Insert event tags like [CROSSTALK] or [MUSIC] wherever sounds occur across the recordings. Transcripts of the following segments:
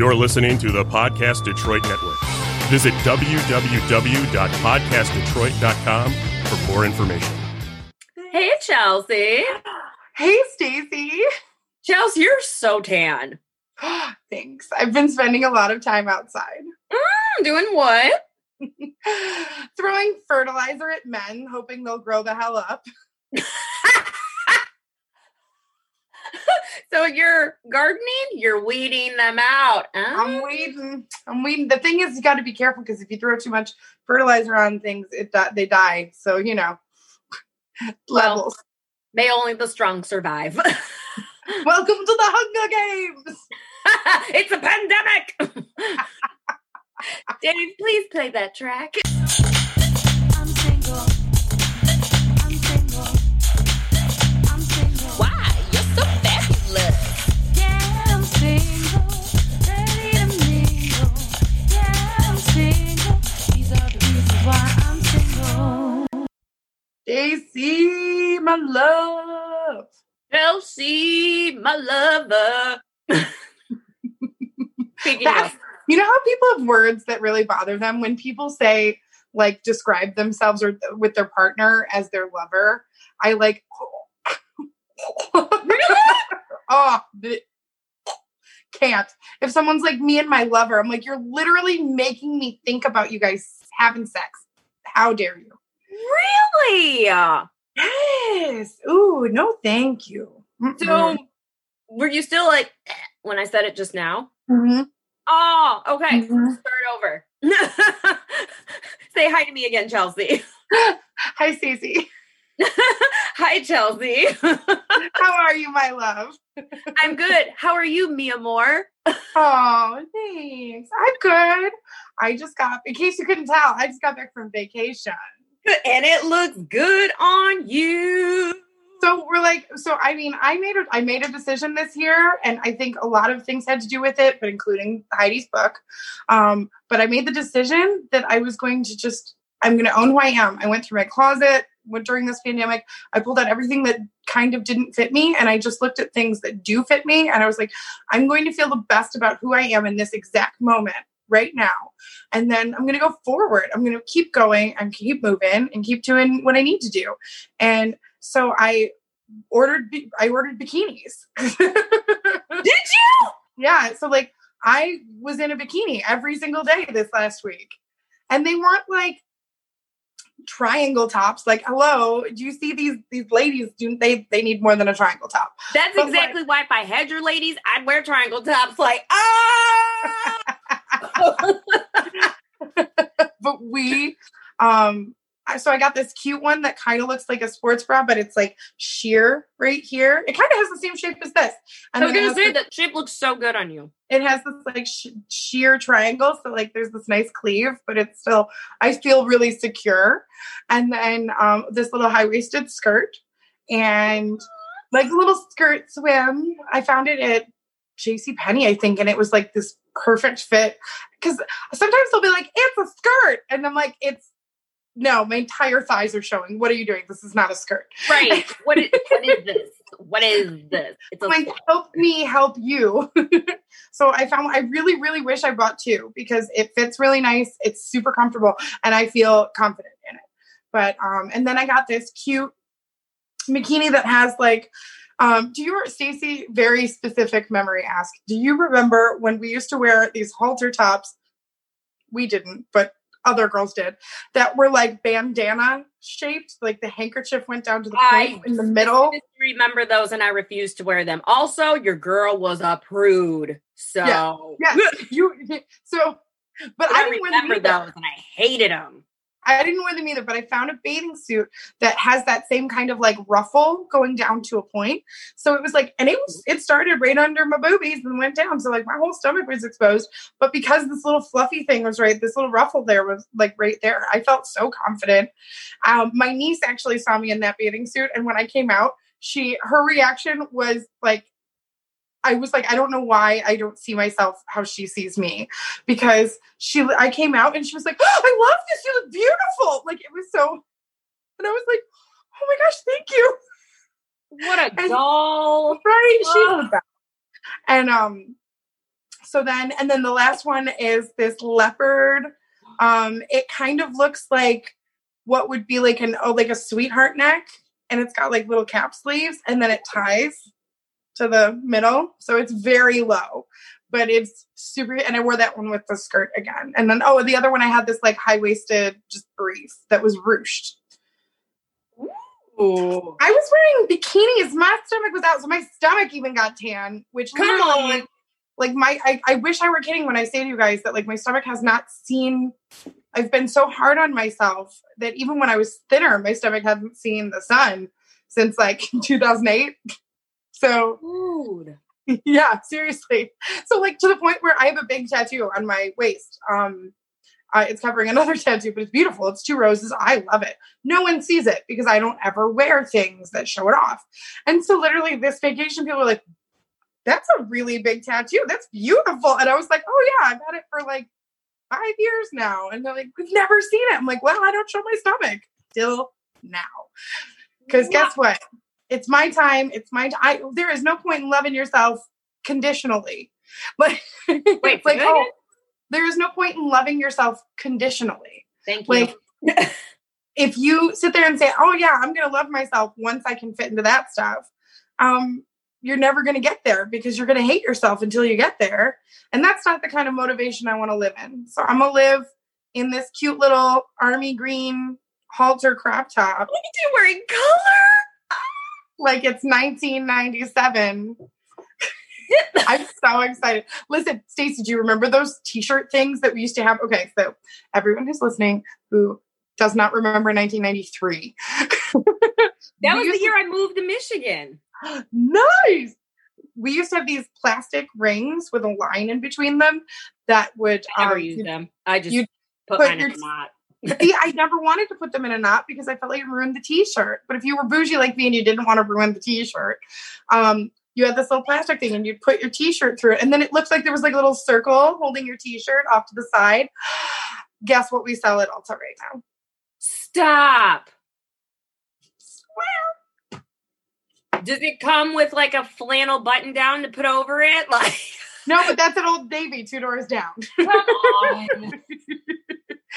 You're listening to the Podcast Detroit Network. Visit www.podcastdetroit.com for more information. Hey, Chelsea. Hey, Stacy. Chelsea, you're so tan. [GASPS] Thanks. I've been spending a lot of time outside. Mm, doing what? [LAUGHS] Throwing fertilizer at men, hoping they'll grow the hell up. [LAUGHS] so you're gardening, you're weeding them out. I'm weeding. I'm weeding. The thing is, you got to be careful because if you throw too much fertilizer on things, it they die. So you know, [LAUGHS] Well, levels. May only the strong survive. [LAUGHS] Welcome to the Hunger Games. [LAUGHS] it's a pandemic. Dave, please play that track. Daisy, my love. Chelsea, my lover. Speaking That's- of, You know how people have words that really bother them when people say like describe themselves or with their partner as their lover. I like [LAUGHS] oh can't. If someone's like me and my lover, I'm like you're literally making me think about you guys having sex. How dare you? Really? Yes. Ooh, no, thank you. So, were you still like eh, when I said it just now? Mhm. Oh, okay. Mhm. Start over. [LAUGHS] Say hi to me again, Chelsea. [LAUGHS] Hi, Stacey. hi, Chelsea. [LAUGHS] How are you, my love? I'm good. How are you, Mia Moore? Oh, thanks. I'm good. I just got, in case you couldn't tell, I just got back from vacation. And it looks good on you. So we're like, so I mean, I made a, I made a decision this year, and I think a lot of things had to do with it, but including Heidi's book. Um, but I made the decision that I was going to just, I'm going to own who I am. I went through my closet during this pandemic. I pulled out everything that kind of didn't fit me, and I just looked at things that do fit me, and I was like, I'm going to feel the best about who I am in this exact moment right now. And then I'm going to go forward. I'm going to keep going and keep moving and keep doing what I need to do. And so I ordered I ordered bikinis. [LAUGHS] Did you? yeah, so like I was in a bikini every single day this last week. And they weren't like triangle tops like hello do you see these these ladies do they they need more than a triangle top That's But exactly why if I had your ladies, I'd wear triangle tops like, ah! [LAUGHS] [LAUGHS] but we um so I got this cute one that kind of looks like a sports bra, but it's like sheer right here. It kind of has the same shape as this. And I was gonna say this- that shape looks so good on you. it has this like sh- sheer triangle so like there's this nice cleave but it's still i feel really secure and then um this little high-waisted skirt and like a little skirt swim i found it at jc Penney, i think and it was like this perfect fit because sometimes they'll be like it's a skirt and i'm like it's no my entire thighs are showing what are you doing this is not a skirt Right. what, is, what is this? What is this? It's like help me help you [LAUGHS] so i found i really really wish i bought two because it fits really nice it's super comfortable and i feel confident in it but um and then i got this cute bikini that has like um do you stacy very specific memory ask do you remember when we used to wear these halter tops we didn't but other girls did that were like bandana shaped like the handkerchief went down to the point in the middle remember those and I refused to wear them. Also, your girl was a prude. So Yeah. you [LAUGHS] so but but I I remember those and I hated them. I didn't wear them either, but I found a bathing suit that has that same kind of like ruffle going down to a point. So it was like, and it was it started right under my boobies and went down. So like my whole stomach was exposed. But because this little fluffy thing was right, this little ruffle there was like right there. I felt so confident. Um, my niece actually saw me in that bathing suit, and when I came out, she her reaction was like I was like, I don't know why I don't see myself how she sees me because she, I came out and she was like, oh, I love this. You look beautiful. Like it was so, and I was like, oh my gosh, thank you. What a And- doll. Right. The best. And, um, so then and then the last one is this leopard. Um, it kind of looks like what would be like an oh like a sweetheart neck, and it's got like little cap sleeves, and then it ties to the middle, so it's very low. But it's super, and I wore that one with the skirt again. And then, oh, the other one I had this like high waisted, just brief that was ruched. Ooh. I was wearing bikinis. My stomach was out, so my stomach even got tan. Which Come on. like my, I, I wish I were kidding when I say to you guys that like my stomach has not seen. I've been so hard on myself that even when I was thinner, my stomach hasn't seen the sun since like [LAUGHS] 2008. So Dude. [LAUGHS] yeah, seriously. So like to the point where I have a big tattoo on my waist. Um, uh, it's covering [LAUGHS] another tattoo, but it's beautiful. It's two roses. I love it. No one sees it because I don't ever wear things that show it off. And so literally this vacation, people were like, that's a really big tattoo. That's beautiful. And I was like, oh yeah, I've had it for like five years now. And they're like, we've never seen it. I'm like, well, I don't show my stomach till now. Because guess what? It's my time. It's my time. There is no point in loving yourself conditionally. [LAUGHS] Like, Wait, like, oh, there is no point in loving yourself conditionally. Thank you. Like, [LAUGHS] if you sit there and say, "Oh yeah, I'm going to love myself once I can fit into that stuff," um, you're never going to get there because you're going to hate yourself until you get there, and that's not the kind of motivation I want to live in. So I'm gonna live in this cute little army green halter crop top Look at you wearing color. Like it's 1997. [LAUGHS] I'm so excited. Listen, Stacey, do you remember those t-shirt things that we used to have? Okay, so everyone who's listening who does not remember 1993. [LAUGHS] That was the year I moved to Michigan. [GASPS] nice. We used to have these plastic rings with a line in between them that would I never um, used them. I just put, put mine your in a knot. See, I never wanted to put them in a knot because I felt like it ruined the t-shirt. But if you were bougie like me and you didn't want to ruin the t-shirt, um, you had this little plastic thing and you'd put your t-shirt through it. And then it looked like there was like a little circle holding your t-shirt off to the side. [GASPS] Guess what we sell at Ulta right now? Stop. Does it come with like a flannel button down to put over it? [LAUGHS] Like, No, but that's an Old Navy, two doors down. come on. [LAUGHS]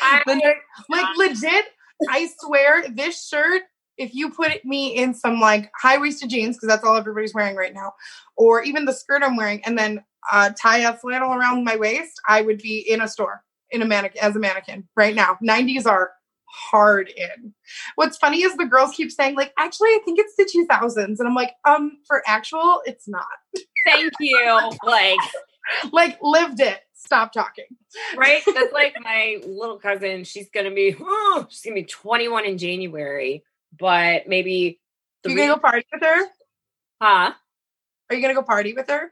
I- The like [LAUGHS] legit, I swear this shirt, if you put me in some like high waisted jeans, because that's all everybody's wearing right now, or even the skirt I'm wearing, and then uh, tie a flannel around my waist, I would be in a store in a mannequin as a mannequin right now. 90s are hard in. What's funny is the girls keep saying like, actually, I think it's the 2000s, and I'm like, um, for actual, it's not. Thank you. Like, [LAUGHS] Like lived it. Stop talking. right? [LAUGHS] That's like my little cousin. She's gonna be oh, she's gonna be 21 in January, but maybe You three, gonna go party with her? huh? Are you gonna go party with her?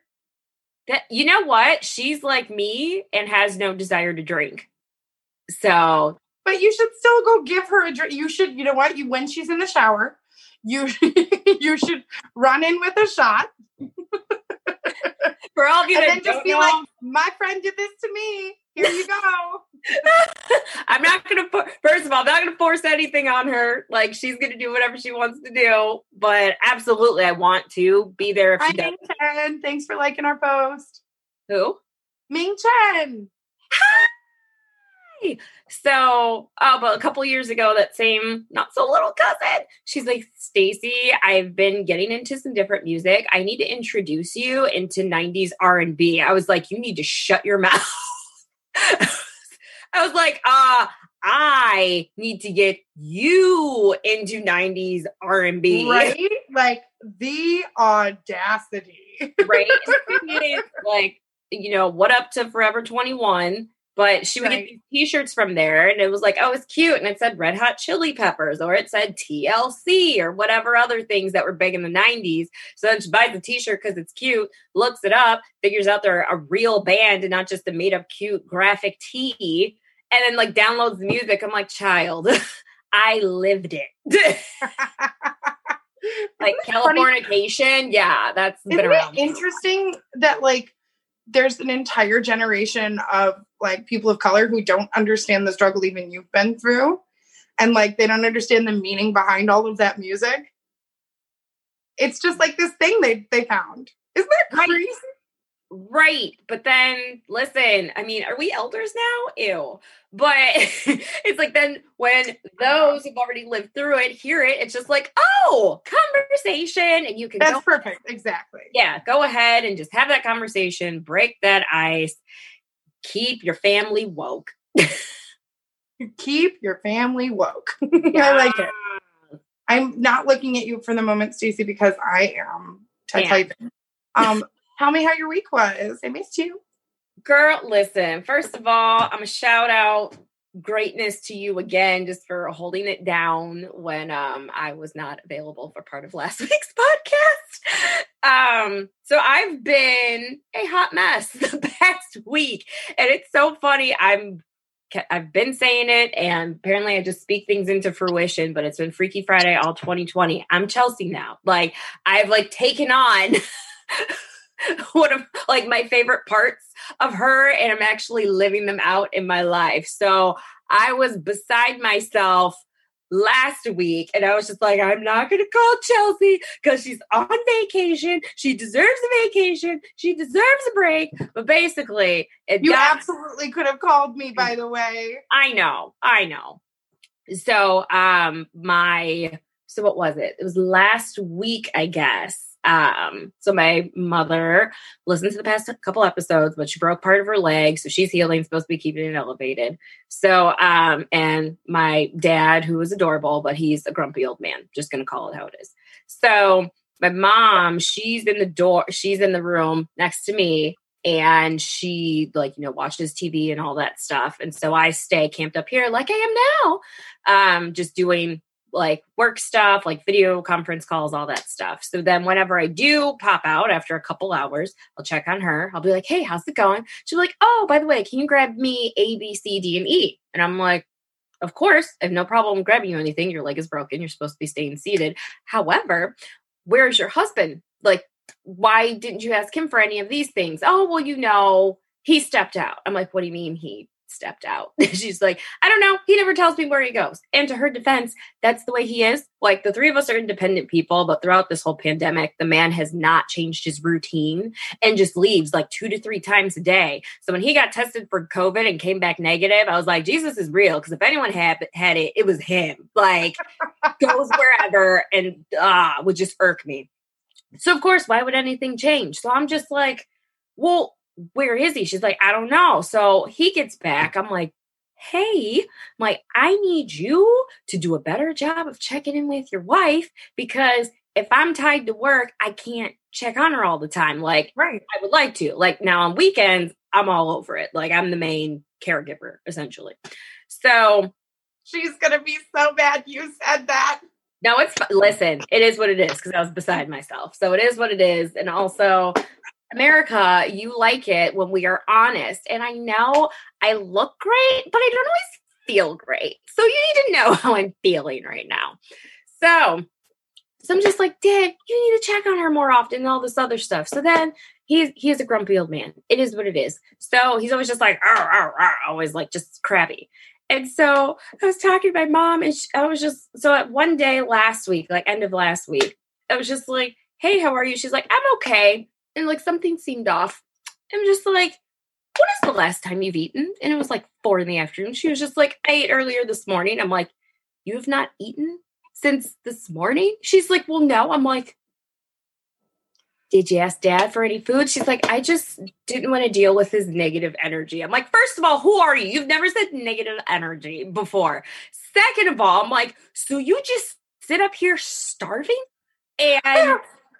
That you know what? She's like me and has no desire to drink. So But you should still go give her a drink. You should, you know what? You when she's in the shower, you [LAUGHS] you should run in with a shot [LAUGHS] [LAUGHS] for all of you and that then just be know, like, "My friend did this to me. Here you go." [LAUGHS] I'm not gonna. for- First of all, I'm not gonna force anything on her. Like she's gonna do whatever she wants to do. But absolutely, I want to be there if Hi, she does. Ming Chen. Thanks for liking our post. Who? Ming Chen. So, oh, but a couple years ago, that same not so little cousin, she's like, Stacy, I've been getting into some different music. I need to introduce you into 90s R&B. I was like, you need to shut your [LAUGHS] mouth. I was like, uh, I need to get you into 90s R&B. Right? Like the audacity. right? [LAUGHS] Like, you know, what up to Forever 21? But she would Right. get these t-shirts from there and it was like, oh, it's cute. And it said Red Hot Chili Peppers or it said TLC or whatever other things that were big in the 90s. So then she buys the t-shirt because it's cute, looks it up, figures out they're a real band and not just a made up cute graphic tee, and then like downloads the music. I'm like, child, [LAUGHS] I lived it. [LAUGHS] like Isn't funny? Californication, yeah, that's been Isn't around. it interesting that like there's an entire generation of like people of color who don't understand the struggle even you've been through. And like they don't understand the meaning behind all of that music. It's just like this thing they they found. Isn't that crazy Right. But then listen, I mean, are we elders now? Ew. But [LAUGHS] it's like then when those who've already lived through it hear it, it's just like, oh, conversation. And you can That's go, perfect. Exactly. yeah, go ahead and just have that conversation, break that ice, keep your family woke. [LAUGHS] Keep your family woke. [LAUGHS] I like it. I'm not looking at you for the moment, Stacey, because I am Yeah. typing. Um, tell me how your week was. I missed you. Girl, listen, first of all, I'm a shout out greatness to you again just for holding it down when um I was not available for part of [LAUGHS] last week's podcast. Um so I've been a hot mess [LAUGHS] the past week and it's so funny. I'm I've been saying it and apparently I just speak things into fruition, but it's been Freaky Friday all 2020. I'm Chelsea now. Like I've like taken on [LAUGHS] [LAUGHS] one of like my favorite parts of her and I'm actually living them out in my life. So I was beside myself last week and I was just like, I'm not going to call Chelsea because she's on vacation. She deserves a vacation. She deserves a break. But basically, it You got absolutely could have called me, by the way. I know, I know. So, um, my so what was it? It was last week, I guess. Um, so my mother listened to the past couple episodes, but she broke part of her leg, so she's healing, supposed to be keeping it elevated. So, um, and my dad, who is adorable, but he's a grumpy old man, just gonna call it how it is. So my mom, she's in the door, she's in the room next to me, and she like you know watches tv and all that stuff and so i stay camped up here like i am now um just doing like work stuff like video conference calls all that stuff. So then whenever i do pop out after a couple hours i'll check on her. I'll be like hey how's it going? She'll be like oh by the way can you grab me a b c d and e? And i'm like of course i have no problem grabbing you anything. Your leg is broken. You're supposed to be staying seated. However where's your husband? Like why didn't you ask him for any of these things? Oh, well, you know, he stepped out. I'm like, what do you mean he stepped out? [LAUGHS] She's like, I don't know. He never tells me where he goes. And to her defense, that's the way he is. Like the three of us are independent people, but throughout this whole pandemic, the man has not changed his routine and just leaves like two to three times a day. So when he got tested for COVID and came back negative, I was like, Jesus is real. Because if anyone had had it, it was him. Like [LAUGHS] goes wherever and ah would just irk me. So of course, why would anything change? So I'm just like, well, where is he? She's like, I don't know. So he gets back. I'm like, hey, I'm like, I need you to do a better job of checking in with your wife because if I'm tied to work, I can't check on her all the time. Like Right. I would like to. Like now on weekends, I'm all over it. Like I'm the main caregiver essentially. So She's going to be so mad you said that. No, it's listen. It is what it is because I was beside myself. So it is what it is, and also, America, you like it when we are honest. And I know I look great, but I don't always feel great. So you need to know [LAUGHS] how I'm feeling right now. So, so I'm just like, Dad, you need to check on her more often and all this other stuff. So then he's he is a grumpy old man. It is what it is. So he's always just like, "Arr, arr, arr," always like just crabby. And so I was talking to my mom, and she, I was just so at one day last week, like end of last week, I was just like, "Hey, how are you?" She's like, "I'm okay," and like something seemed off. I'm just like, "What is the last time you've eaten?" And it was like four in the afternoon. She was just like, "I ate earlier this morning." I'm like, "You have not eaten since this morning?" She's like, "Well, no." I'm like, did you ask dad for any food? She's like, I just didn't want to deal with his negative energy. I'm like, first of all, who are you? You've never said negative energy before. Second of all, I'm like, so you just sit up here starving? And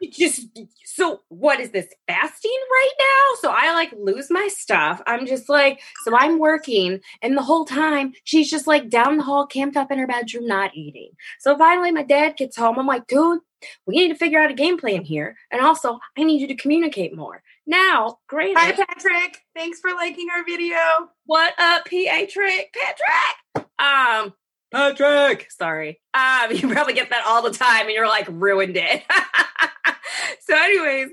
just so what is this fasting right now? So I like lose my stuff. I'm just like, so I'm working, and the whole time she's just like down the hall, camped up in her bedroom, not eating. So finally, my dad gets home. I'm like, dude, we need to figure out a game plan here. And also, I need you to communicate more. Now, great. Hi, Patrick. Thanks for liking our video. What up, Patrick? Patrick. Um, Patrick. Sorry. Um, [LAUGHS] you probably get that all the time, and you're like ruined it. [LAUGHS] so, anyways,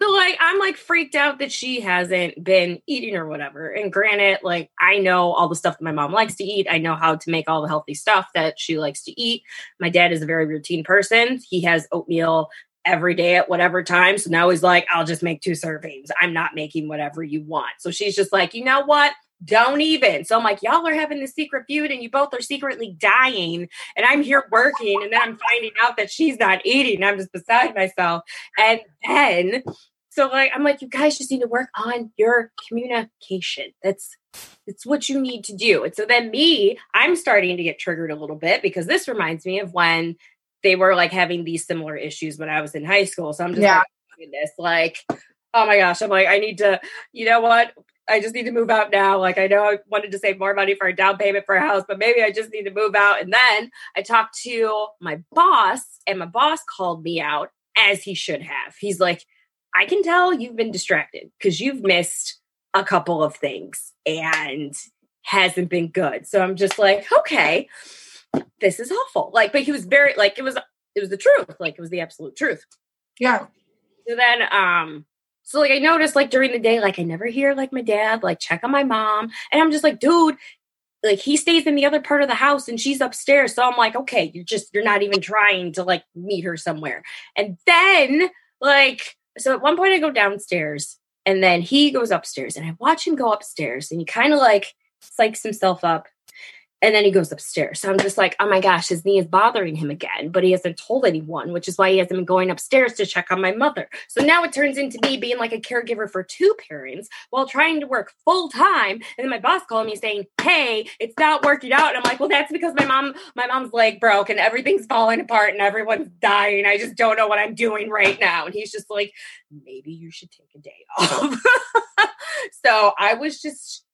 so like I'm like freaked out that she hasn't been eating or whatever. And granted, like I know all the stuff that my mom likes to eat. I know how to make all the healthy stuff that she likes to eat. My dad is a very routine person. He has oatmeal every day at whatever time. So now he's like, I'll just make two servings. I'm not making whatever you want. So she's just like, you know what? Don't even. So I'm like, y'all are having this secret feud and you both are secretly dying. And I'm here working. And then I'm finding out that she's not eating. I'm just beside myself. And then, so like, I'm like, you guys just need to work on your communication. That's it's what you need to do. And so then me, I'm starting to get triggered a little bit because this reminds me of when they were like having these similar issues when I was in high school. So I'm just Yeah. like, oh goodness, like, oh my gosh, I'm like, I need to, you know what? I just need to move out now. Like, I know I wanted to save more money for a down payment for a house, but maybe I just need to move out. And then I talked to my boss, and my boss called me out as he should have. He's like, I can tell you've been distracted because you've missed a couple of things and hasn't been good. So I'm just like, okay, this is awful. Like, but he was very like it was it was the truth. Like it was the absolute truth. Yeah. So then um so like I noticed like during the day, like I never hear like my dad like check on my mom. And I'm just like, dude, like he stays in the other part of the house and she's upstairs. So I'm like, okay, you're just you're not even trying to like meet her somewhere. And then like so at one point I go downstairs and then he goes upstairs and I watch him go upstairs and he kind of like psychs himself up and then he goes upstairs. So I'm just like, oh my gosh, his knee is bothering him again, but he hasn't told anyone, which is why he hasn't been going upstairs to check on my mother. So now it turns into me being like a caregiver for two parents while trying to work full time. And then my boss called me saying, hey, it's not working out. And I'm like, well, that's because my mom, my mom's leg broke and everything's falling apart and everyone's dying. I just don't know what I'm doing right now. And he's just like, maybe you should take a day off. [LAUGHS] so I was just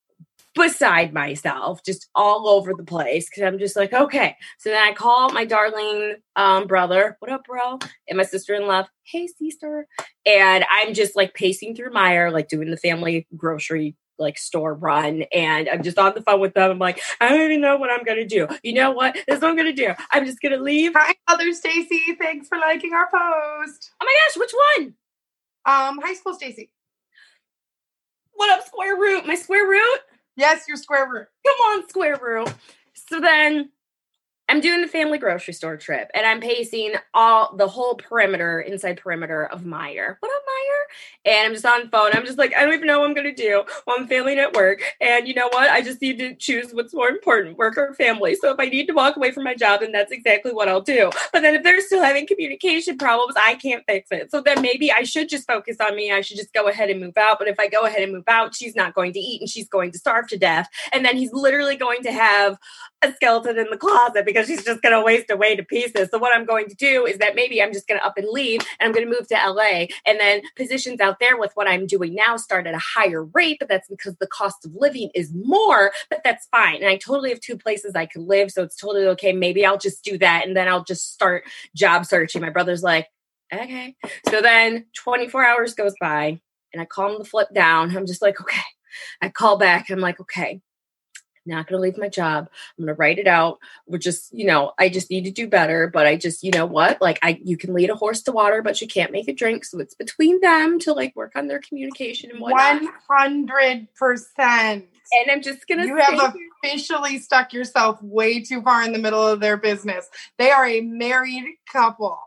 beside myself, just all over the place because I'm just like, okay. So then I call my darling um, brother, what up, bro? And my sister in law, hey, sister. And I'm just like pacing through Meijer, like doing the family grocery like store run and I'm just on the phone with them. I'm like, I don't even know what I'm gonna do. You know what? This is what I'm gonna do. I'm just gonna leave. Hi, Mother Stacy. Thanks for liking our post. Oh my gosh, which one? Um, high school Stacy. What up, square root? My square root? Yes, your square root. come on, square root. So then I'm doing the family grocery store trip and I'm pacing all the whole perimeter, inside perimeter of Meijer. What up, Meijer? And I'm just on phone. I'm just like, I don't even know what I'm gonna do while I'm failing at work. And you know what? I just need to choose what's more important, work or family. So if I need to walk away from my job, then that's exactly what I'll do. But then if they're still having communication problems, I can't fix it. So then maybe I should just focus on me. I should just go ahead and move out. But if I go ahead and move out, she's not going to eat and she's going to starve to death. And then he's literally going to have a skeleton in the closet because she's just going to waste away to pieces. So what I'm going to do is that maybe I'm just going to up and leave and I'm going to move to LA and then positions out there with what I'm doing now start at a higher rate, but that's because the cost of living is more, but that's fine. And I totally have two places I could live, so it's totally okay. Maybe I'll just do that and then I'll just start job searching. My brother's like, "Okay." So then 24 hours goes by and I calm the flip down. I'm just like, "Okay." I call back. I'm like, "Okay." Not going to leave my job. I'm going to write it out. We're just, you know, I just need to do better. But I just, you know what? Like, I, you can lead a horse to water, but you can't make it drink. So it's between them to like work on their communication and whatnot. One hundred percent. And I'm just going to. You have officially stuck yourself way too far in the middle of their business. They are a married couple.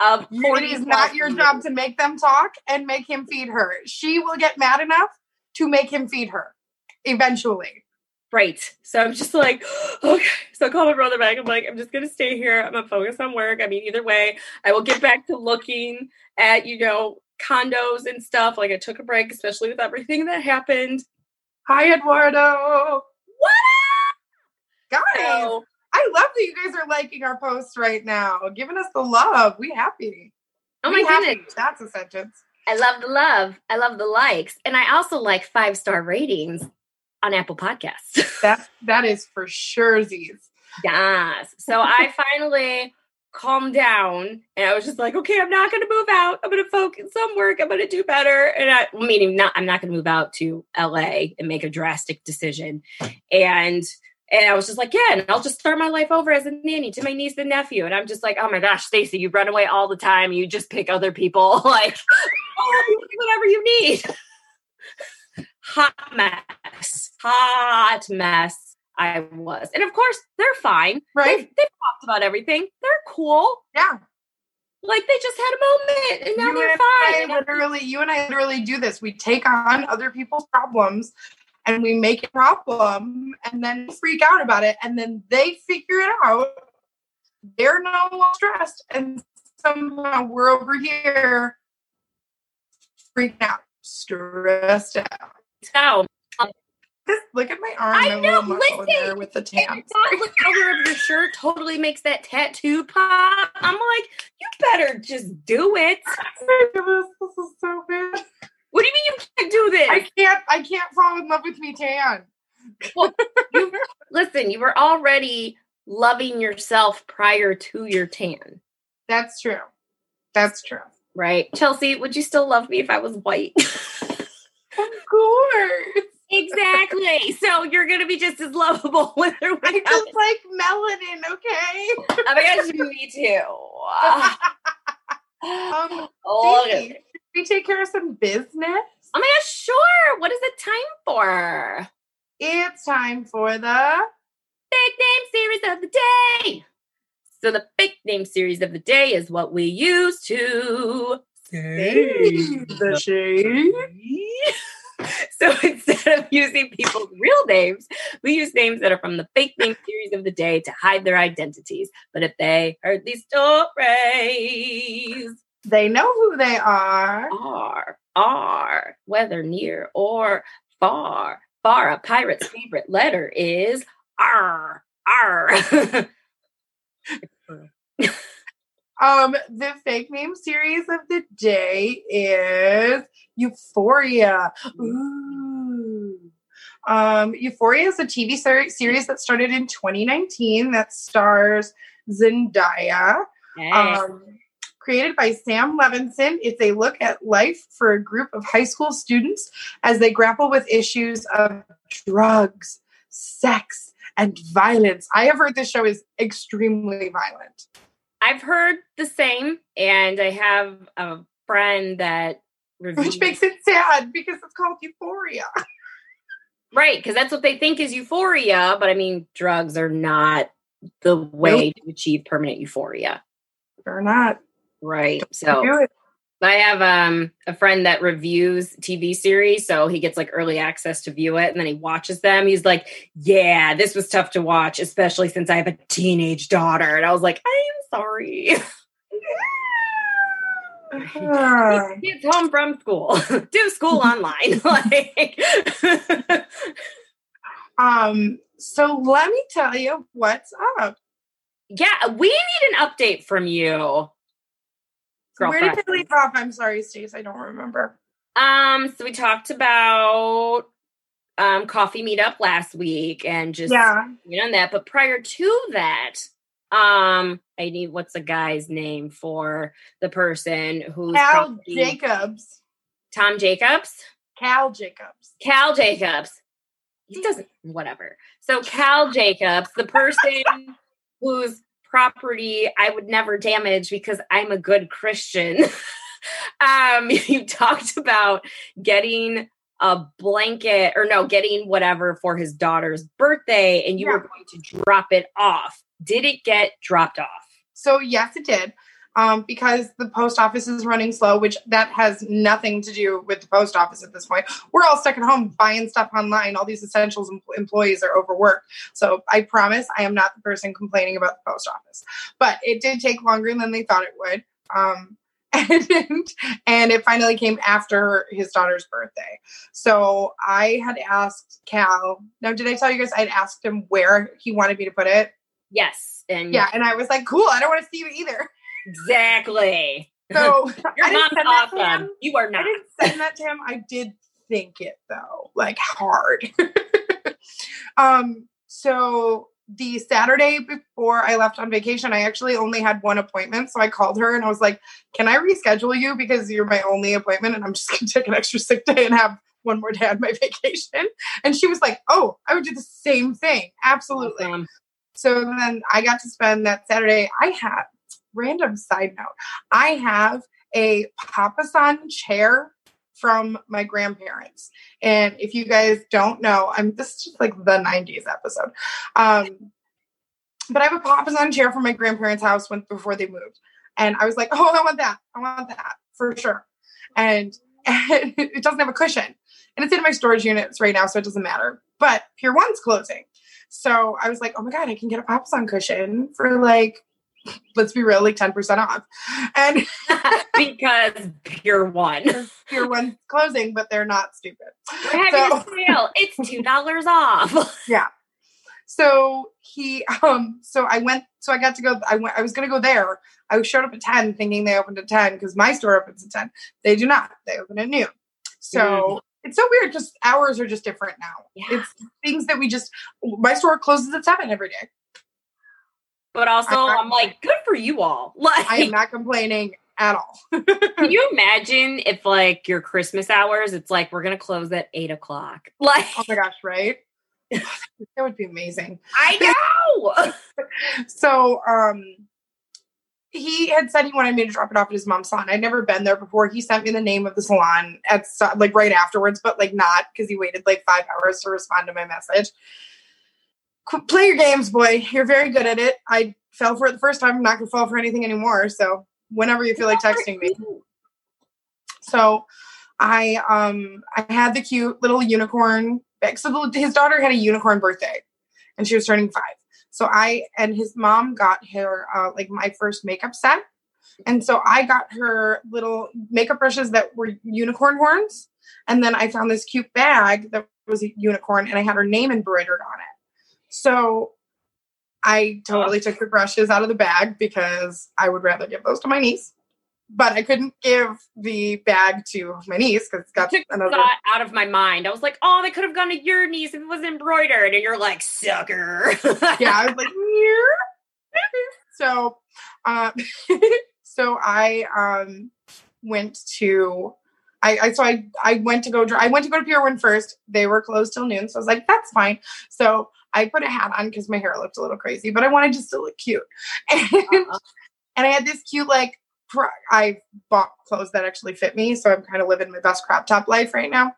Of It is not your job to make them talk and make him feed her. She will get mad enough to make him feed her eventually. Right. So I'm just like, [GASPS] okay. So I call my brother back. I'm like, I'm just gonna stay here. I'm gonna focus on work. I mean, either way, I will get back to looking at, you know, condos and stuff. Like I took a break, especially with everything that happened. Hi, Eduardo. What? Guys, So, I love that you guys are liking our posts right now, giving us the love. We happy. oh my We happy. goodness. That's a sentence. I love the love. I love the likes. And I also like five star ratings on Apple Podcasts. [LAUGHS] That that is for sure, Z's. Yes. So I [LAUGHS] finally calmed down and I was just like, okay, I'm not going to move out. I'm going to focus on work. I'm going to do better. And I, meaning not, I'm not going to move out to LA and make a drastic decision. And, and I was just like, yeah, and I'll just start my life over as a nanny to my niece and nephew. And I'm just like, oh my gosh, Stacey, you run away all the time. You just pick other people. [LAUGHS] like, oh, whatever you need. Hot mess. Hot mess. I was. And of course, they're fine. Right? They've, they've talked about everything. They're cool. Yeah. Like they just had a moment and now you they're fine. I literally, you and I literally do this. We take on other people's problems and we make a problem and then freak out about it. And then they figure it out. They're no longer stressed. And somehow we're over here freaking out, stressed out. So um, Just look at my arm. I know, listen. with the tan. the color of your shirt totally makes that tattoo pop. I'm like, you better just do it. [LAUGHS] Oh this is so bad. What do you mean you can't do this? I can't. I can't fall in love with me tan. you, [LAUGHS] listen, you were already loving yourself prior to your tan, That's true. That's true. right? Chelsea, would you still love me if I was white? [LAUGHS] Of course. exactly. So you're gonna be just as lovable [LAUGHS] with or I just like melanin, okay? Oh my gosh, me too. [LAUGHS] um, [SIGHS] oh, Stacey, should we take care of some business? oh my gosh, sure. What is it time for? It's time for the Big name series of the day. So the big name series of the day is what we use to the shade. [LAUGHS] So instead of using people's real names, we use names that are from the fake name series of the day to hide their identities. But if they heard these stories, They know who they are. are, are, whether near or far, far, a pirate's favorite letter is R, R. [LAUGHS] Uh, Um, the fake name series of the day is Euphoria. Ooh. Um, Euphoria is a TV ser- series that started in 2019 that stars Zendaya. Um, created by Sam Levinson, it's a look at life for a group of high school students as they grapple with issues of drugs, sex, and violence. I have heard this show is extremely violent. I've heard the same, and I have a friend that reviews which makes it sad because it's called Euphoria. right because that's what they think is euphoria. But I mean, drugs are not the way to achieve permanent euphoria, They're not. right? So Do it. I have um a friend that reviews TV series, so he gets like early access to view it, and then he watches them. He's like, "Yeah, this was tough to watch, especially since I have a teenage daughter." And I was like, "I'm sorry." [LAUGHS] Kids home from school, [LAUGHS] do school [LAUGHS] online. like, um, so let me tell you what's up. yeah, we need an update from you, Where did girlfriend. we leave off? I'm sorry, Stace. I don't remember. Um, so we talked about um coffee meetup last week and just Yeah. you know that. But prior to that, um, I need what's the guy's name for the person who's Cal property- Jacobs. Tom Jacobs, Cal Jacobs. Cal Jacobs. He doesn't whatever. So Cal Jacobs, the person [LAUGHS] whose property I would never damage because I'm a good Christian. [LAUGHS] um, [LAUGHS] you talked about getting a blanket or no, getting whatever for his daughter's birthday, and you were going to drop it off. Did it get dropped off? So yes, it did. Um, because the post office is running slow, which that has nothing to do with the post office at this point. We're all stuck at home buying stuff online. All these essentials em- employees are overworked. So I promise I am not the person complaining about the post office. But it did take longer than they thought it would. Um, [LAUGHS] and, and it finally came after his daughter's birthday. So I had asked Cal. Now, did I tell you guys I'd asked him where he wanted me to put it? Yes, and Yeah, and I was like, "Cool, I don't want to see you either." exactly. [LAUGHS] So [LAUGHS] Your mom's awesome. You are not. I didn't send that to him. I did think it though, like hard. um, so the Saturday before I left on vacation, I actually only had one appointment. So I called her and I was like, Can I reschedule you because you're my only appointment and I'm just [LAUGHS] gonna take an extra sick day and have one more day on my [LAUGHS] vacation? And she was like, Oh, I would do the same thing. Absolutely. Awesome. So then I got to spend that Saturday. I had random side note. I have a papasan chair from my grandparents. And if you guys don't know, I'm this is just like the 90s episode. Um but I have a papasan chair from my grandparents' house when before they moved. And I was like, oh, I want that. I want that for sure. And, [LAUGHS] and it doesn't have a cushion. And it's in my storage units right now, so it doesn't matter. But Pier One's closing. So I was like, oh my God, I can get a Song cushion for like, let's be real, like 10% off. And [LAUGHS] because Pier One. Pier One's closing, but they're not stupid. We're having So- a sale. It's two dollars off. [LAUGHS] Yeah. So he, um, so I went, so I got to go, I went, I was going to go there. I showed up at 10 thinking they opened at 10 because my store opens at 10. They do not. They open at noon. So it's so weird. Just hours are just different now. Yeah. It's things that we just, my store closes at 7 every day. But also, I'm I'm like, good for you all. Like, [LAUGHS] I am not complaining at all. [LAUGHS] can you imagine if like your Christmas hours? It's like we're gonna close at eight o'clock. [LAUGHS] Like, oh my gosh, right? [SIGHS] that would be amazing. I know. So, um, he had said he wanted me to drop it off at his mom's salon. I'd never been there before. He sent me the name of the salon at like right afterwards, but like not because he waited like five hours to respond to my message. Play your games, boy. You're very good at it. I fell for it the first time. I'm not gonna fall for anything anymore. So whenever you feel like texting me. So I um I had the cute little unicorn bag. So the, his daughter had a unicorn birthday, and she was turning five. So I and his mom got her uh, like my first makeup set, and so I got her little makeup brushes that were unicorn horns, and then I found this cute bag that was a unicorn, and I had her name embroidered on it. So I totally took the brushes out of the bag because I would rather give those to my niece. But I couldn't give the bag to my niece because it's got another. thought out of my mind. I was like, oh, they could have gone to your niece if it was embroidered, and you're like, sucker. yeah, I was like, [LAUGHS] so, um, [LAUGHS] so I um went to, I, I so I I went to go I went to go to Pier One first. They were closed till noon, so I was like, that's fine. So I put a hat on because my hair looked a little crazy, but I wanted just to look cute, [LAUGHS] and Uh-huh. and I had this cute like I bought clothes that actually fit me, so I'm kind of living my best crop top life right now.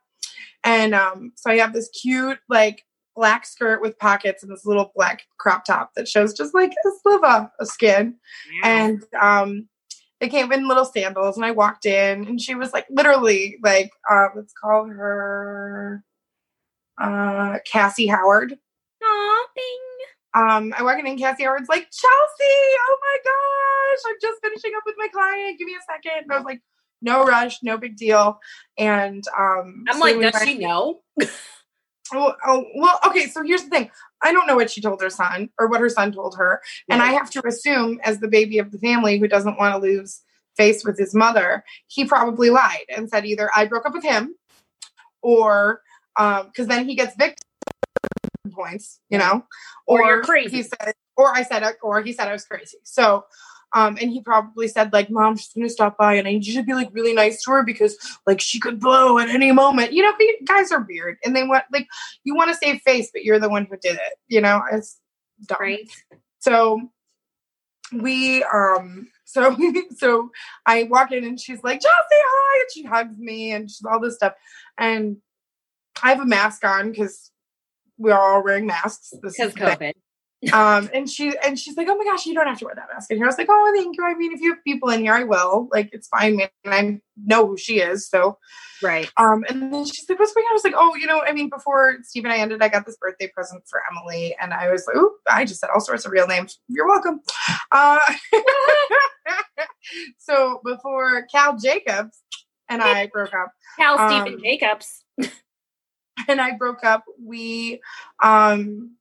And um, so I have this cute like black skirt with pockets and this little black crop top that shows just like a sliver of skin. And um, they came in little sandals, and I walked in, and she was like literally like uh, let's call her uh, Cassie Howard. Aw, bing. Um, I walk in and Cassie Howard's like, Chelsea, oh my gosh, I'm just finishing up with my client. Give me a second. And I was like, no rush, no big deal. And um I'm so like, does she know? [LAUGHS] Oh, oh, well, okay, so here's the thing. I don't know what she told her son or what her son told her. And I have to assume, as the baby of the family who doesn't want to lose face with his mother, he probably lied and said either I broke up with him or um, because then he gets victim points, you know, Or you're crazy. He said, or I said, it or he said I was crazy. So, um, and he probably said like, "Mom, she's gonna stop by, and I need you to be like really nice to her because like she could blow at any moment." You know, guys are weird, and they want like you want to save face, but you're the one who did it. You know, it's dumb. Right. So we um [LAUGHS] so so I walk in and she's like, Chelsea, hi, and she hugs me and she's all this stuff. And I have a mask on because we are all wearing masks. This Because is the thing. Um and she and she's like, Oh my gosh, you don't have to wear that mask in here. I was like, Oh, thank you. I mean, if you have people in here, I will. Like it's fine, man. And I know who she is. So Right. um, and then she's like, "What's going on?" I was like, "Oh, you know, I mean, before Steve and I ended, I got this birthday present for Emily, and I was like, oh, I just said all sorts of real names. You're welcome." Uh, [LAUGHS] so before Cal Jacobs and I broke up, Cal Um, Stephen Jacobs. and I broke up, we, um,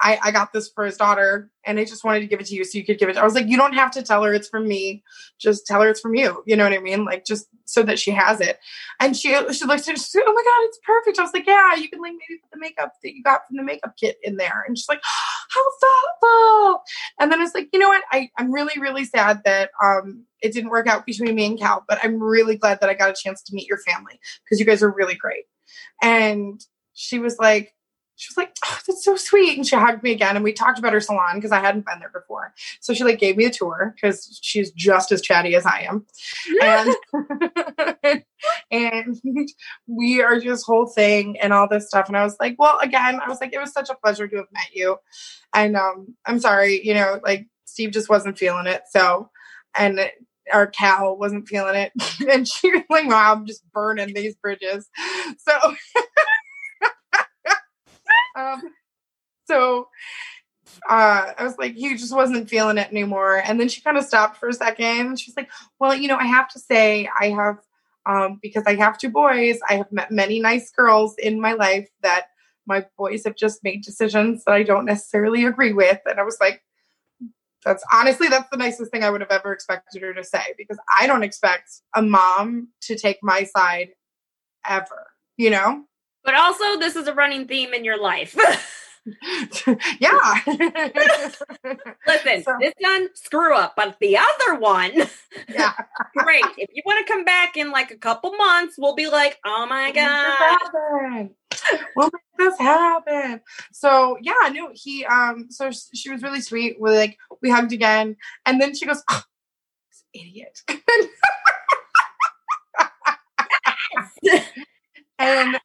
I, I got this for his daughter, and I just wanted to give it to you so you could give it. I was like, you don't have to tell her it's from me. Just tell her it's from you. You know what I mean? Like just so that she has it. And she she looked at it. "Oh my god, it's perfect." I was like, "Yeah, you can like maybe put the makeup that you got from the makeup kit in there." And she's like, [GASPS] "How thoughtful!" And then it's like, you know what? I I'm really really sad that um it didn't work out between me and Cal, but I'm really glad that I got a chance to meet your family because you guys are really great. And she was like, she was like, oh, that's so sweet. And she hugged me again. And we talked about her salon because I hadn't been there before. So she like gave me a tour because she's just as chatty as I am. And [LAUGHS] [LAUGHS] and we are just whole thing and all this stuff. And I was like, well, again, I was like, it was such a pleasure to have met you. And um, I'm sorry, you know, like Steve just wasn't feeling it. So and our Cal wasn't feeling it, [LAUGHS] and she was like, "Wow, I'm just burning these bridges." So, [LAUGHS] um, so uh, I was like, he just wasn't feeling it anymore. And then she kind of stopped for a second. She's like, well, you know, I have to say, I have, um, because I have two boys, I have met many nice girls in my life that my boys have just made decisions that I don't necessarily agree with. And I was like, that's honestly, that's the nicest thing I would have ever expected her to say because I don't expect a mom to take my side ever, you know? But also, this is a running theme in your life. [LAUGHS] yeah. [LAUGHS] Listen, So- this one, screw up, but the other one, yeah. [LAUGHS] great. If you want to come back in like a couple months, we'll be like, oh my God. We'll make this happen. So yeah, no, he um so she was really sweet. We like we hugged again, and then she goes, oh, idiot. and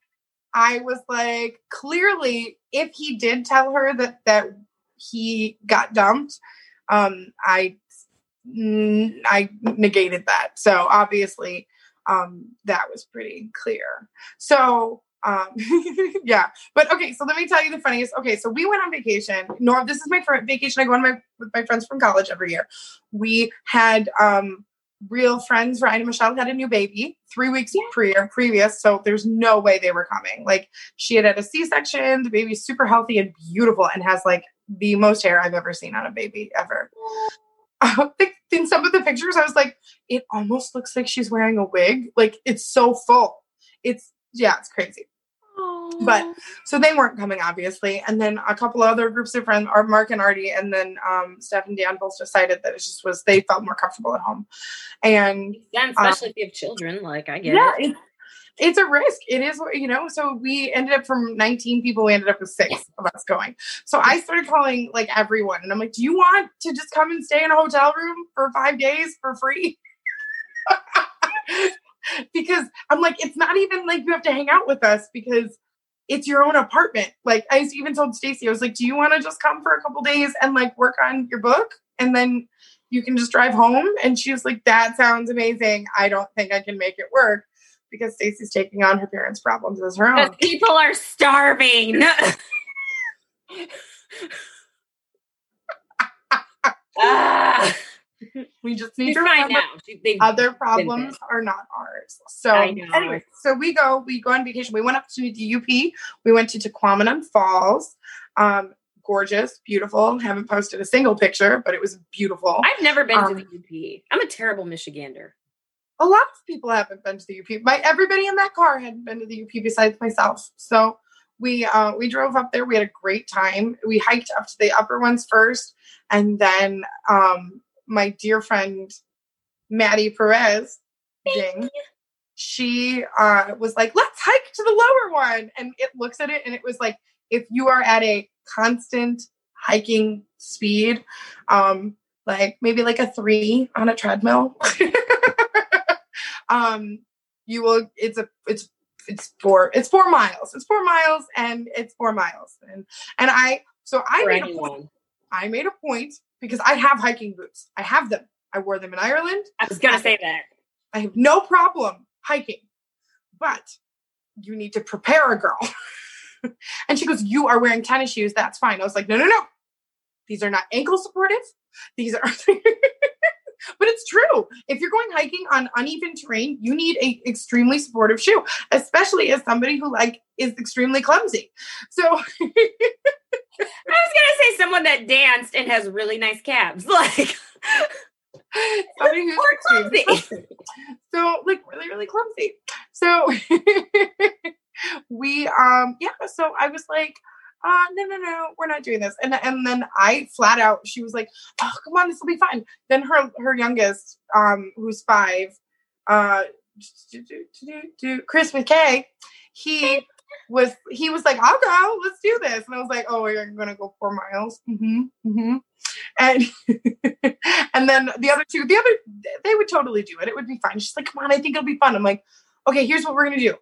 I was like, clearly, if he did tell her that that he got dumped, um, I mm, I negated that. So obviously, um, that was pretty clear. So um, [LAUGHS] yeah, but okay. So let me tell you the funniest. Okay, so we went on vacation. Nor this is my first vacation. I go on my with my friends from college every year. We had um real friends. Ryan and Michelle had a new baby three weeks prior previous. So there's no way they were coming. Like she had had a C-section. The baby's super healthy and beautiful and has like the most hair I've ever seen on a baby ever. [LAUGHS] in some of the pictures, I was like, it almost looks like she's wearing a wig. Like it's so full. It's yeah, it's crazy. But so they weren't coming, obviously. And then a couple of other groups of friends, are Mark and Artie, and then um, Steph and Dan both decided that it just was they felt more comfortable at home. And yeah, especially if you have children, like I get yeah, it. it's it's a risk. It is, what- you know. So we ended up from 19 people, we ended up with six of us going. So I started calling like everyone, and I'm like, "Do you want to just come and stay in a hotel room for five days for free?" [LAUGHS] because I'm like, it's not even like you have to hang out with us because it's your own apartment. Like I even told Stacy, I was like, "Do you want to just come for a couple days and like work on your book, and then you can just drive home?" And she was like, "That sounds amazing. I don't think I can make it work." because Stacy's taking on her parents' problems as her own. people are starving. [LAUGHS] [LAUGHS] Ah, We just need she's to remember now. Other problems are not ours. So anyway, so we go, we go on vacation. We went up to the UP. We went to Tahquamenon Falls. Um, gorgeous, beautiful. Haven't posted a single picture, but it was beautiful. I've never been Um, to the UP. I'm a terrible Michigander. a lot of people haven't been to the UP. My everybody in that car hadn't been to the UP besides myself. So we uh we drove up there. We had a great time. We hiked up to the upper ones first, and then um my dear friend Maddie Perez, ding, she uh was like, "Let's hike to the lower one," and it looks at it and it was like, if you are at a constant hiking speed, um, like maybe like a three on a treadmill. [LAUGHS] um you will it's a it's it's four it's four miles it's four miles and it's four miles. And and i so i For made a point i made a point because i have hiking boots. I have them. I wore them in ireland. I was gonna say that. i have no problem hiking but you need to prepare a girl. [LAUGHS] And she goes you are wearing tennis shoes. That's fine. I was like no no no. These are not ankle supportive. These are [LAUGHS] but it's true. If you're going hiking on uneven terrain you need a extremely supportive shoe especially as somebody who like is extremely clumsy. So [LAUGHS] I was gonna say someone that danced and has really nice calves. [LAUGHS] Like somebody who's Or clumsy. clumsy. [LAUGHS] so like really really clumsy so [LAUGHS] we um yeah so i was like uh no no no we're not doing this and and then i flat out she was like oh come on this will be fine. then her her youngest um who's five uh chris mckay he was he was like i'll go let's do this. And i was like oh you're gonna go four miles? Mm-hmm, mm-hmm. and [LAUGHS] and then the other two the other they would totally do it. It would be fine. She's like come on i think it'll be fun. I'm like okay here's what we're gonna do.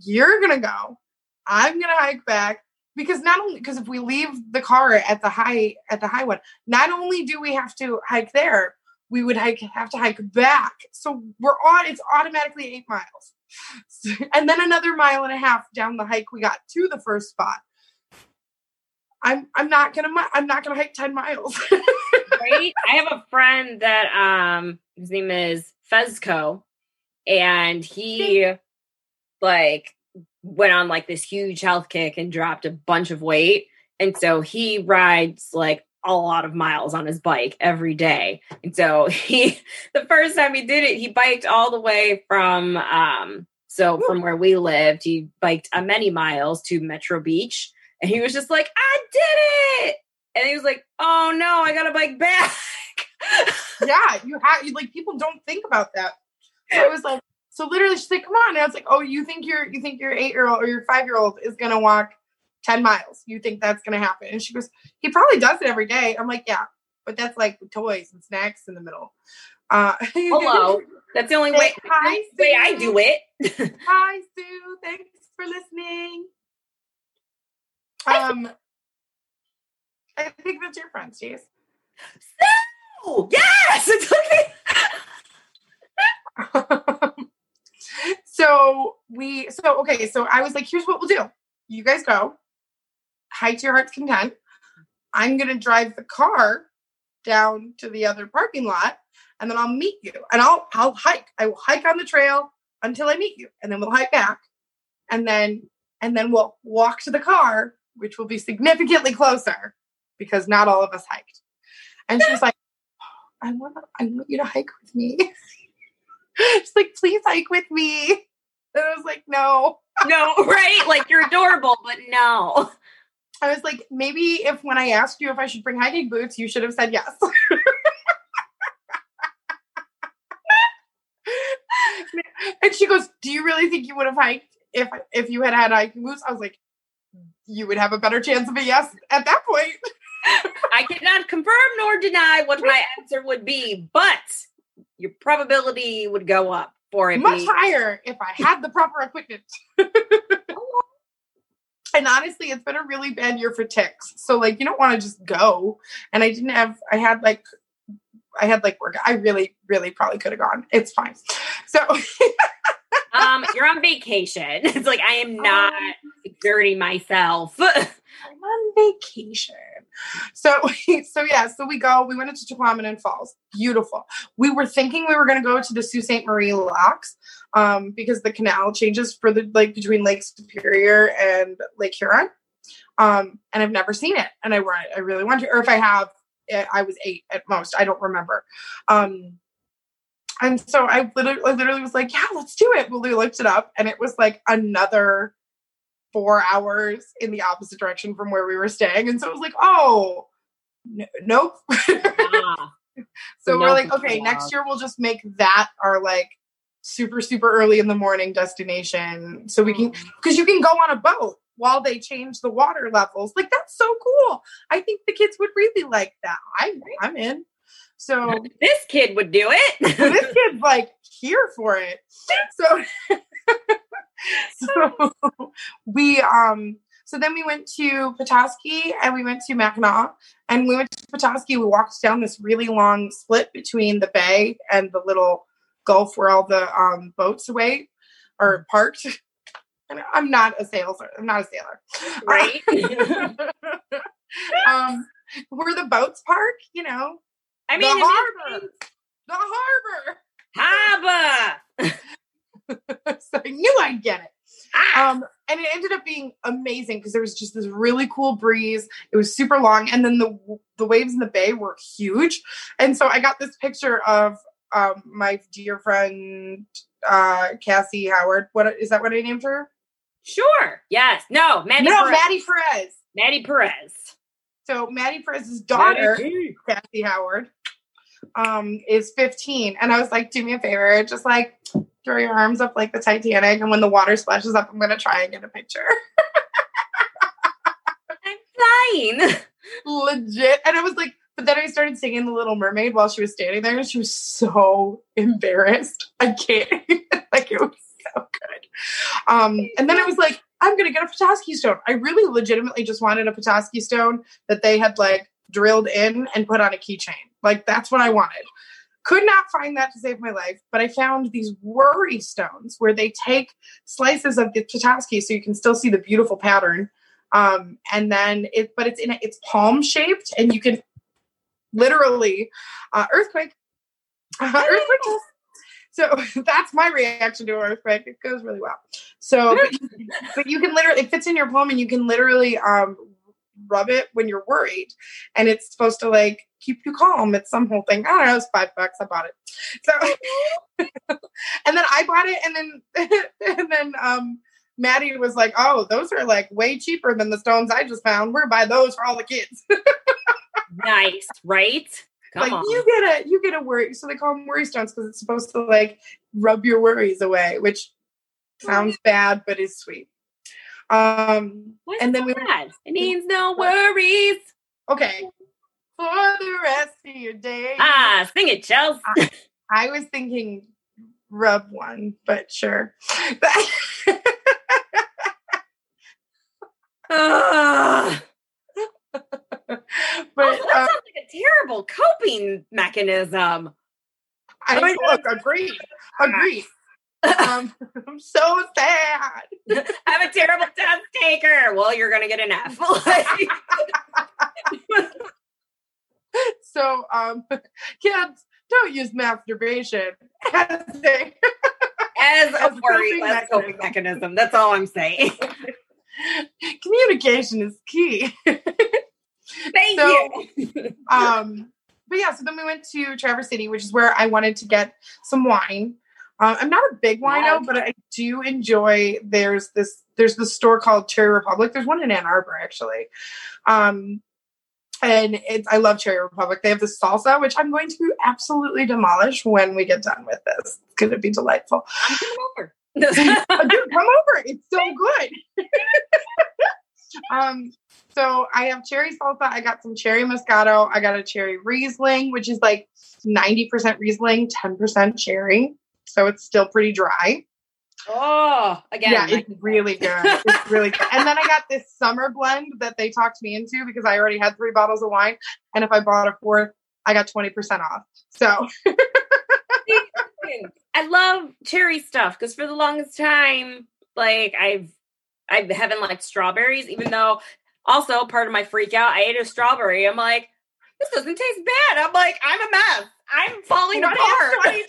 You're gonna go. I'm gonna hike back. Because not only because if we leave the car at the high at the high one not only do we have to hike there we would hike, have to hike back. So we're on, it's automatically eight miles. [LAUGHS] And then another mile and a half down the hike, we got to the first spot. I'm I'm not gonna I'm not gonna hike 10 miles. [LAUGHS] right? I have a friend that um his name is Fezco, and he like went on like this huge health kick and dropped a bunch of weight. And so he rides like a lot of miles on his bike every day. And so [LAUGHS] he the first time he did it, he biked all the way from um so from where we lived, he biked a many miles to Metro Beach. And he was just like, I did it. And he was like, Oh no, I gotta bike back. [LAUGHS] yeah, you have you like people don't think about that. So I was like, so literally she's like, come on. And I was like, oh, you think your you think your eight year old or your five year old is gonna walk 10 miles. You think that's gonna happen? And she goes, he probably does it every day. I'm like, yeah, but that's like toys and snacks in the middle. Uh [LAUGHS] Hello. That's the only way, Hi, way I do it. [LAUGHS] Hi, Sue. Thanks for listening. Um, I think that's your friend, Steve. Oh, yes, [LAUGHS] it's okay. so we, so okay, so I was like, here's what we'll do. You guys go, hike to your heart's content. I'm gonna drive the car down to the other parking lot, and then I'll meet you. And I'll I'll hike. I will hike on the trail until I meet you, and then we'll hike back, and then and then we'll walk to the car, which will be significantly closer because not all of us hiked. And she was like, I want I want you to hike with me. [LAUGHS] She's like, please hike with me. And I was like, no. no, [LAUGHS] right? Like you're adorable, but no. I was like, maybe if when I asked you if I should bring hiking boots, you should have said yes. [LAUGHS] and she goes, "Do you really think you would have hiked if if you had had hiking boots?" I was like, "You would have a better chance of a yes at that point." [LAUGHS] I cannot confirm nor deny what my answer would be, but your probability would go up for it. Much being- higher if I had the proper equipment. [LAUGHS] and honestly, it's been a really bad year for ticks. So like, you don't want to just go. And I didn't have. I had like. I had like work. I really, really probably could have gone. It's fine. So [LAUGHS] um, you're on vacation. [LAUGHS] It's like I am not exerting myself. [LAUGHS] I'm on vacation. So, [LAUGHS] so yeah, so we go, we went into Tahquamenon Falls. Beautiful. We were thinking we were going to go to the Sault Ste. Marie locks um, because the canal changes for the like between Lake Superior and Lake Huron. Um, and I've never seen it. And I, I really want to, or if I have, eh, I was eight at most. I don't remember. Um, and so I literally, I literally was like, yeah, let's do it. Well, we looked it up and it was like another four hours in the opposite direction from where we were staying. And so it was like, oh, n- nope. Ah, [LAUGHS] so we're like, okay, allowed. next year we'll just make that our like super, super early in the morning destination. So we can, because you can go on a boat while they change the water levels. Like, that's so cool. I think the kids would really like that. I, I'm in. So [LAUGHS] this kid would do it. [LAUGHS] this kid's like here for it. So, [LAUGHS] so we um so then we went to Petoskey and we went to Mackinac and we went to Petoskey. We walked down this really long split between the bay and the little gulf where all the um boats wait are parked. And I'm not a sailor. I'm not a sailor. right? um where the boats park, you know. I mean, the is- harbor. The harbor. harbor. [LAUGHS] so I knew I'd get it. Ah, Um, and it ended up being amazing because there was just this really cool breeze. It was super long, and then the the waves in the bay were huge. And so I got this picture of um, my dear friend uh, Cassie Howard. What is that? What I named her? sure. Yes. No. Maddie. no, Perez. Maddie Perez. Maddie Perez. So Maddie Perez's daughter, Maddie. Cassie Howard, um, is 15. And I was like, do me a favor, just like throw your arms up like the Titanic, and when the water splashes up, I'm gonna try and get a picture. I'm flying. [LAUGHS] legit. And I was like, but then I started singing The Little Mermaid while she was standing there, and she was so embarrassed. I can't. [LAUGHS] like it was so good. Um, and then I was like, I'm gonna get a Petoskey stone. I really legitimately just wanted a Petoskey stone that they had like drilled in and put on a keychain. Like that's what I wanted. Could not find that to save my life, but I found these worry stones where they take slices of the Petoskey so you can still see the beautiful pattern. Um, and then it, but it's in a, it's palm shaped, and you can literally uh, earthquake, [LAUGHS] earthquake. test. [LAUGHS] So [LAUGHS] that's my reaction to an earthquake. It goes really well. So, but you, but you can literally it fits in your palm, and you can literally um, rub it when you're worried, and it's supposed to like keep you calm. It's some whole thing. I don't know. It's five bucks. I bought it. So, [LAUGHS] and then I bought it, and then [LAUGHS] and then um, Maddie was like, "Oh, those are like way cheaper than the stones I just found. We're gonna buy those for all the kids." [LAUGHS] Nice, right? Come like on. you get a you get a worry. So they call them worry stones because it's supposed to like rub your worries away, which sounds bad but is sweet. Um, What's and then we that? It means no worries. okay for the rest of your day. Ah, sing it, Chels. I was thinking rub one, but sure. [LAUGHS] But also, that uh, sounds like a terrible coping mechanism. I look agree, agreed. Um, [LAUGHS] I'm so sad. [LAUGHS] I'm a terrible test taker. Well, you're gonna get an F. [LAUGHS] So, um, kids, don't use masturbation as a, As a worry, coping mechanism. That's all I'm saying. communication is key. Thank So- you. um, but yeah, so then we went to Traverse City, which is where I wanted to get some wine. Um, I'm not a big wino, but I do enjoy. There's this. There's this store called Cherry Republic. There's one in Ann Arbor actually, um, and it's. I love Cherry Republic. They have this salsa, which I'm going to absolutely demolish when we get done with this. It's going to be delightful. I'm over. Uh, [LAUGHS] dude, come over. It's so good. [LAUGHS] um, so I have cherry salsa. I got some cherry moscato. I got a cherry Riesling, which is like 90% Riesling, 10% cherry. So it's still pretty dry. oh, again. yeah, it's really good. It's really good. And then I got this summer blend that they talked me into because I already had three bottles of wine. And if I bought a fourth, I got 20% off. So I love cherry stuff because for the longest time, like I've I haven't liked strawberries, even though also part of my freak out, I ate a strawberry. I'm like, this doesn't taste bad. I'm like, I'm a mess. I'm falling 20, apart. 20,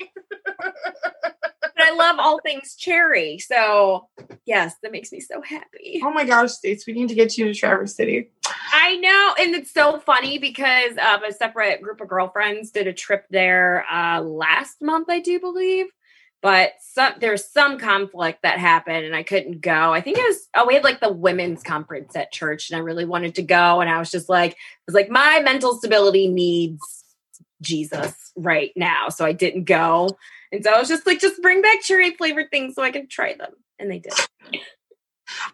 20. [LAUGHS] But I love all things cherry. So yes, that makes me so happy. Oh my gosh, Stace, we need to get you to Traverse City. I know, and it's so funny because um, a separate group of girlfriends did a trip there uh, last month, I do believe. But some there's some conflict that happened, and I couldn't go. I think it was oh, we had like the women's conference at church, and I really wanted to go, and I was just like, I was like, my mental stability needs Jesus right now, so I didn't go. And so I was just like, just bring back cherry flavored things so I can try them, and they did.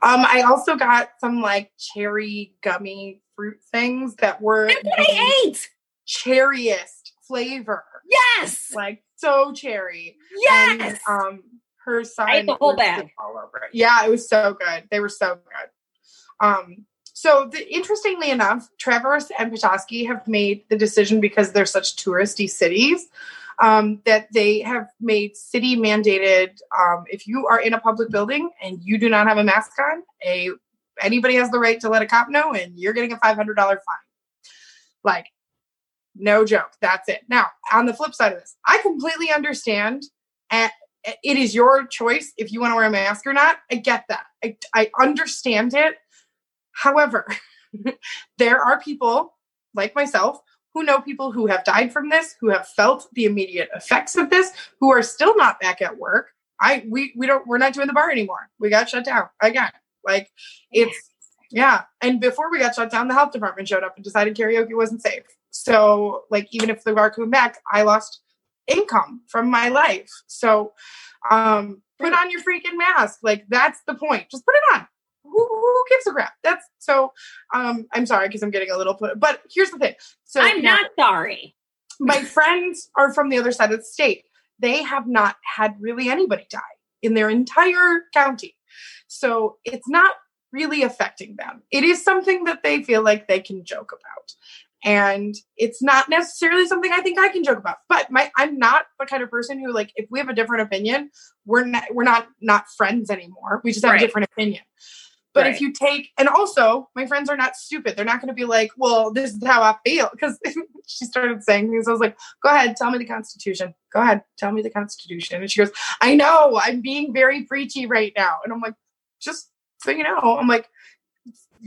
Um, I also got some like cherry gummy fruit things that were That's what I ate. cherriest flavor, Yes, like so cherry. yes. And, um, her son ate the whole bag. all over it. Yeah, it was so good. They were so good. Um, so the, interestingly enough, Traverse and Petoskey have made the decision because they're such touristy cities um, that they have made city mandated. Um, if you are in a public building and you do not have a mask on, a anybody has the right to let a cop know, and you're getting a five hundred dollar fine. Like, no joke. That's it. Now, on the flip side of this, I completely understand. And it is your choice if you want to wear a mask or not. I get that. I, I understand it. However, [LAUGHS] there are people like myself who know people who have died from this, who have felt the immediate effects of this, who are still not back at work. I we we don't we're not doing the bar anymore. We got shut down again. Like it's yeah. And before we got shut down, the health department showed up and decided karaoke wasn't safe. So like even if the bar came back, I lost income from my life. So um put on your freaking mask. Like that's the point. Just put it on. Who, who gives a crap? That's so um I'm sorry because I'm getting a little put but here's the thing. So I'm now- not sorry. my friends are from the other side of the state. They have not had really anybody die in their entire county. So it's not really affecting them. It is something that they feel like they can joke about. And it's not necessarily something I think I can joke about. But my I'm not the kind of person who like if we have a different opinion, we're not we're not not friends anymore. We just have Right. a different opinion. But Right. if you take and also my friends are not stupid. They're not going to be like, "Well, this is how I feel." Because [LAUGHS] she started saying things. I was like, "Go ahead, tell me the Constitution. Go ahead, tell me the Constitution." And she goes, "I know, I'm being very preachy right now." And I'm like, "Just so you know," I'm like,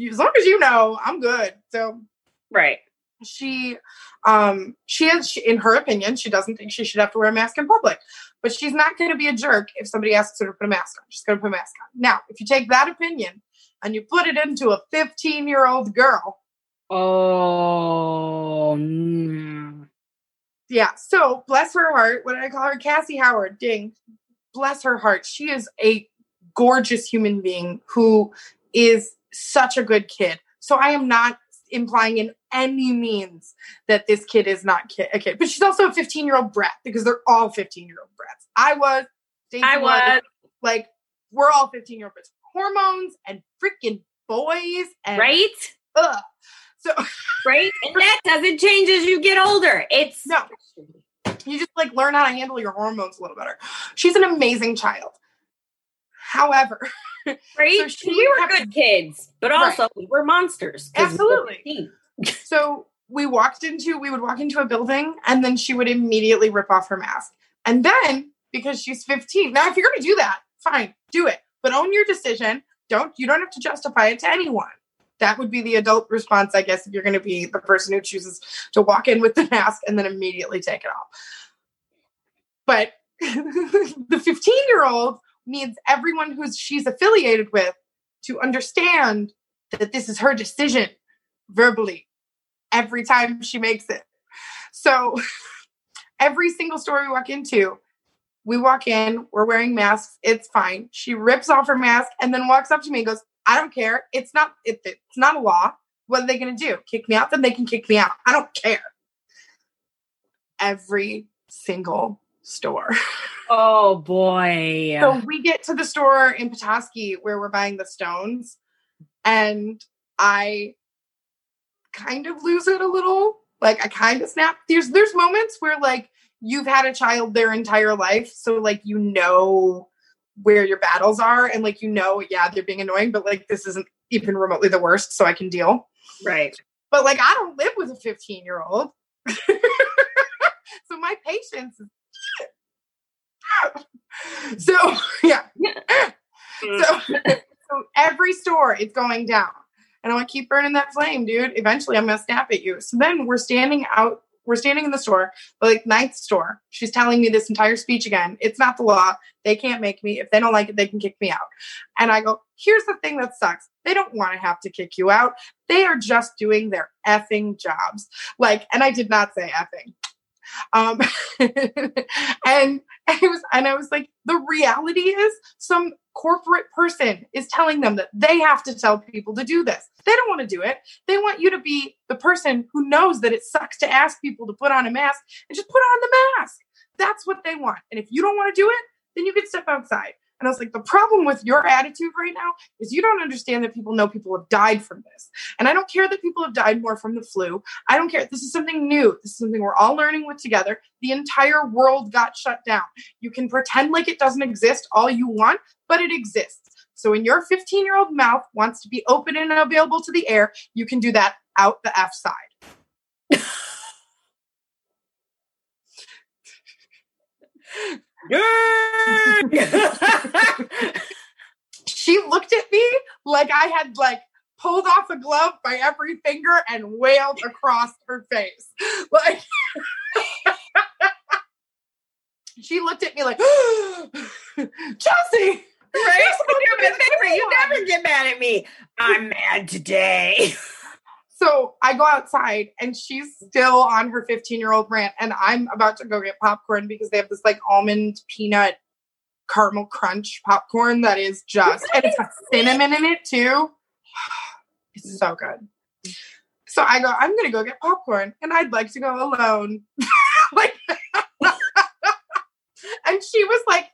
"As long as you know, I'm good." So Right. She um she has she, in her opinion she doesn't think she should have to wear a mask in public but she's not going to be a jerk if somebody asks her to put a mask on she's going to put a mask on now if you take that opinion and you put it into a 15 year old girl Oh. mm. yeah so bless her heart what did i call her cassie howard ding bless her heart she is a gorgeous human being who is such a good kid so i am not implying in any means that this kid is not a kid but she's also a 15 year old brat because they're all 15 year old brats i was Stacey I was like we're all 15 year old brats hormones and freaking boys and right. ugh. so [LAUGHS] Right. And that doesn't change as you get older. It's No. you just like learn how to handle your hormones a little better. She's an amazing child. However, [LAUGHS] right. So she we were kept- good kids, but Right. also we were monsters. Absolutely. 15. [LAUGHS] so we walked into we would walk into a building and then she would immediately rip off her mask. And then because she's 15. Now if you're going to do that, fine, do it. But own your decision. Don't you don't have to justify it to anyone. That would be the adult response, I guess, if you're going to be the person who chooses to walk in with the mask and then immediately take it off. But [LAUGHS] the 15 year old needs everyone who's she's affiliated with to understand that this is her decision verbally every time she makes it. So [LAUGHS] every single store we walk into, we walk in, we're wearing masks, it's fine. She rips off her mask and then walks up to me and goes, I don't care. It's not it, it's not a law. What are they gonna do? Kick me out? Then they can kick me out. I don't care. Every single store. [LAUGHS] Oh boy. So we get to the store in Petoskey where we're buying the stones, and I kind of lose it a little. Like I kind of snap. There's there's moments where like you've had a child their entire life, so like you know where your battles are, and like you know, yeah, they're being annoying, but like this isn't even remotely the worst, so I can deal. right. But like I don't live with a 15 year old. [LAUGHS] so my patience is [LAUGHS] so yeah. Mm. So, [LAUGHS] so every store it's going down. And I want to keep burning that flame, dude. Eventually I'm gonna snap at you. So then we're standing out, we're standing in the store, like ninth store. She's telling me this entire speech again. It's not the law. They can't make me. If they don't like it, they can kick me out. And I go, here's the thing that sucks. They don't want to have to kick you out. They are just doing their effing jobs. Like, and I did not say effing. Um, [LAUGHS] and I was, and I was like, the reality is some corporate person is telling them that they have to tell people to do this. They don't want to do it. They want you to be the person who knows that it sucks to ask people to put on a mask and just put on the mask. That's what they want. And if you don't want to do it, then you can step outside. And I was like, the problem with your attitude right now is you don't understand that people know people have died from this. And I don't care that people have died more from the flu. I don't care. This is something new. This is something we're all learning with together. The entire world got shut down. You can pretend like it doesn't exist all you want, but it exists. So when your 15 year old mouth wants to be open and available to the air, you can do that out the F side. [LAUGHS] [LAUGHS] [LAUGHS] She looked at me like I had like pulled off a glove by every finger and wailed across her face. Like [LAUGHS] she looked at me like [GASPS] Chelsea. Right? You're You're my favorite. You never get mad at me. I'm mad today. [LAUGHS] So I go outside and she's still on her 15 year old rant, and I'm about to go get popcorn because they have this like almond peanut caramel crunch popcorn that is just, and it's got cinnamon in it too. [SIGHS] It's so good. So I go, I'm gonna go get popcorn, and I'd like to go alone. [LAUGHS] like, [LAUGHS] and she was like,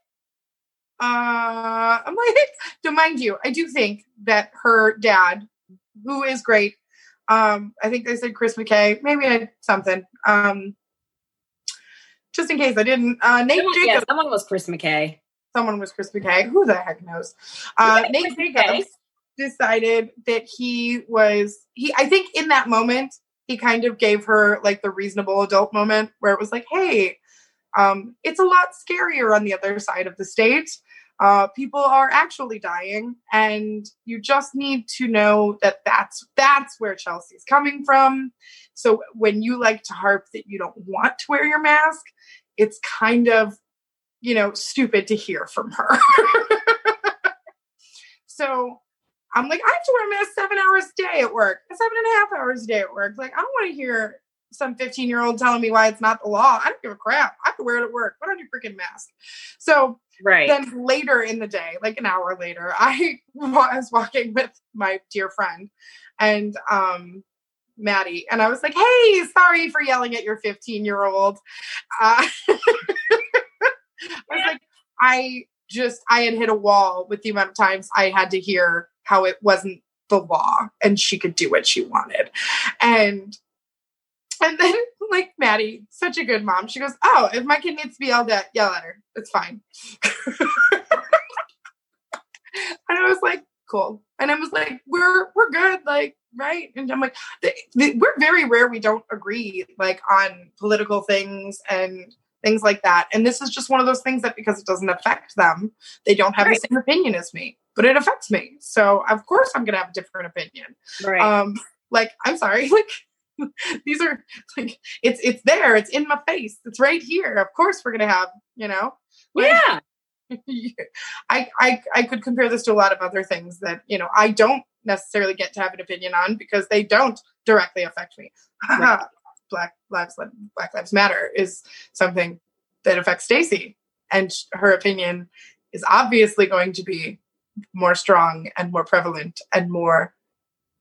uh, I'm like, to mind you, I do think that her dad, who is great, Um, I think they said Chris McKay. Maybe I something. Um, just in case I didn't. Uh, Nate Someone, yeah, Jacobs. someone was Chris McKay. Someone was Chris McKay. Who the heck knows? Uh, Yeah, Nate Chris McKay. Jacobs decided that he was he. I think in that moment he kind of gave her like the reasonable adult moment where it was like, hey, um, it's a lot scarier on the other side of the state. Uh, people are actually dying, and you just need to know that that's that's where Chelsea's coming from. So when you like to harp that you don't want to wear your mask, it's kind of you know stupid to hear from her. [LAUGHS] so I'm like, I have to wear a mask seven hours a day at work, seven and a half hours a day at work. Like, I don't want to hear some 15 year old telling me why it's not the law. I don't give a crap. I to wear it at work. Put on your freaking mask. So Right. then later in the day, like an hour later, [LAUGHS] I was walking with my dear friend and um Maddie, and I was like, "Hey, sorry for yelling at your 15 year old." Uh, [LAUGHS] I was like, I just I had hit a wall with the amount of times I had to hear how it wasn't the law and she could do what she wanted, and and then [LAUGHS] like Maddie, such a good mom, she goes, "Oh, if my kid needs to be yelled at, yell at her. It's fine." [LAUGHS] and I was like, "Cool," and I was like, "We're we're good, like." Right. And I'm like, th- th- we're very rare. We don't agree like on political things and things like that. And this is just one of those things that because it doesn't affect them, they don't have Right. the same opinion as me, but it affects me. So of course I'm gonna have a different opinion. right. Um, like I'm sorry, [LAUGHS] like [LAUGHS] these are like it's it's there, it's in my face, it's right here. Of course we're gonna have, you know. yeah. [LAUGHS] I, I I could compare this to a lot of other things that you know I don't necessarily get to have an opinion on because they don't directly affect me. Right. [LAUGHS] Black lives Black Lives Matter is something that affects Stacy, and her opinion is obviously going to be more strong and more prevalent and more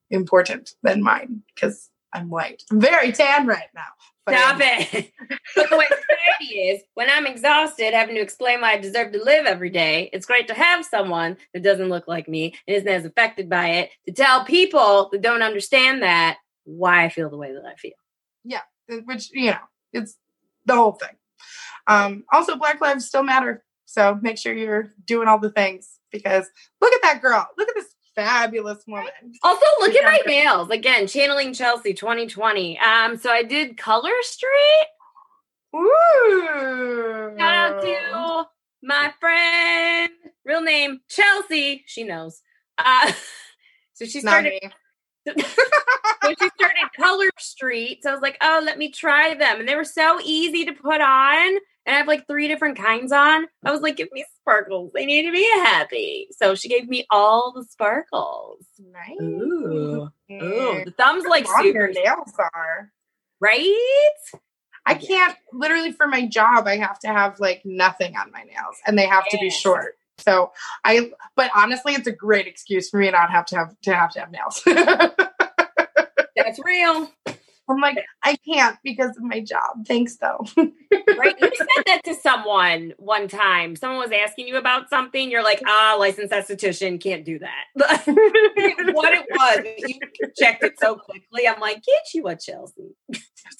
important than mine because I'm white. I'm very tan right now. Stop it. [LAUGHS] but the way society is, when I'm exhausted having to explain why I deserve to live every day, it's great to have someone that doesn't look like me and isn't as affected by it to tell people that don't understand that why I feel the way that I feel. Yeah, which you know it's the whole thing um also black lives still matter so make sure you're doing all the things because look at that girl look at this fabulous woman Also, look at my nails. Again, channeling Chelsea 2020. Um, so I did Color Street. Ooh. Shout out to my friend, real name Chelsea. She knows. Uh, [LAUGHS] so she started. so [LAUGHS] she started Color Street. So I was like, oh, let me try them, and they were so easy to put on. And I have like three different kinds on. I was like, give me sparkles. They need to be happy. So she gave me all the sparkles. nice Ooh. Yeah. Ooh, the thumbs like How your super, nails are right? I can't literally for my job I have to have like nothing on my nails and they have to be short. So I but honestly it's a great excuse for me not have to have to have to have nails. [LAUGHS] That's real. I'm like, I can't because of my job. Thanks though. [LAUGHS] Right? You said that to someone one time. Someone was asking you about something. You're like, ah, licensed esthetician can't do that. [LAUGHS] what it was, you checked it so quickly. I'm like, get you a Chelsea.